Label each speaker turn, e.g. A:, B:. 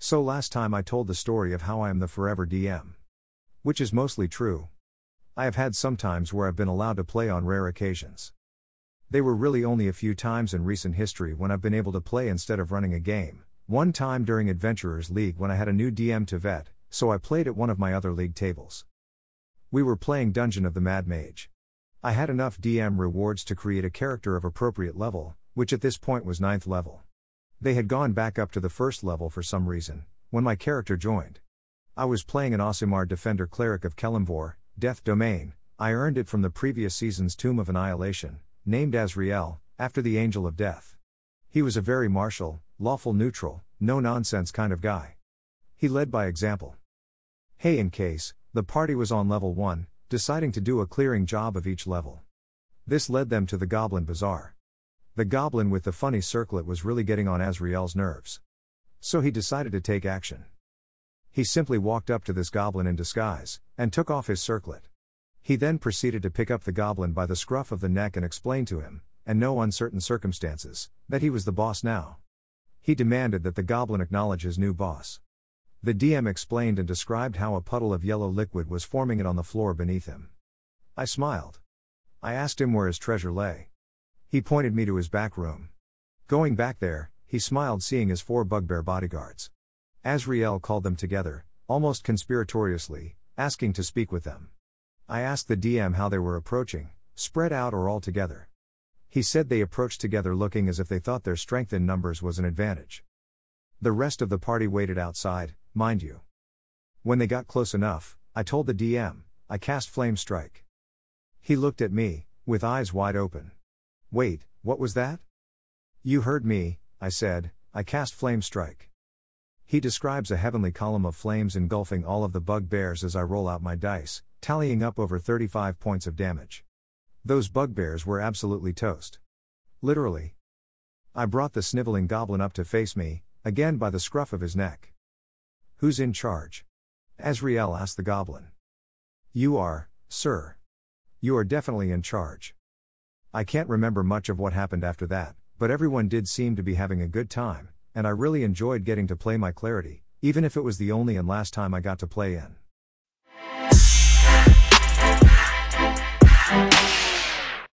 A: So last time I told the story of how I am the forever DM. Which is mostly true. I have had some times where I've been allowed to play on rare occasions. They were really only a few times in recent history when I've been able to play instead of running a game. One time during Adventurers League when I had a new DM to vet, so I played at one of my other league tables. We were playing Dungeon of the Mad Mage. I had enough DM rewards to create a character of appropriate level, which at this point was 9th level. They had gone back up to the first level for some reason, when my character joined. I was playing an Aasimar Defender Cleric of Kelemvor, Death Domain, I earned it from the previous season's Tomb of Annihilation, named Azrael, after the Angel of Death. He was a very martial, lawful neutral, no nonsense kind of guy. He led by example. Hey, in case, the party was on level 1, deciding to do a clearing job of each level. This led them to the Goblin Bazaar. The goblin with the funny circlet was really getting on Azrael's nerves. So he decided to take action. He simply walked up to this goblin in disguise, and took off his circlet. He then proceeded to pick up the goblin by the scruff of the neck and explain to him, and no uncertain circumstances, that he was the boss now. He demanded that the goblin acknowledge his new boss. The DM explained and described how a puddle of yellow liquid was forming it on the floor beneath him. I smiled. I asked him where his treasure lay. He pointed me to his back room. Going back there, he smiled seeing his four bugbear bodyguards. Azrael called them together, almost conspiratoriously, asking to speak with them. I asked the DM how they were approaching, spread out or all together. He said they approached together looking as if they thought their strength in numbers was an advantage. The rest of the party waited outside, mind you. When they got close enough, I told the DM, I cast Flame Strike. He looked at me, with eyes wide open. Wait, what was that? You heard me, I said, I cast Flame Strike. He describes a heavenly column of flames engulfing all of the bugbears as I roll out my dice, tallying up over 35 points of damage. Those bugbears were absolutely toast. Literally. I brought the sniveling goblin up to face me, again by the scruff of his neck. Who's in charge? Azrael asked the goblin. You are, sir. You are definitely in charge. I can't remember much of what happened after that, but everyone did seem to be having a good time, and I really enjoyed getting to play my clarity, even if it was the only and last time I got to play in.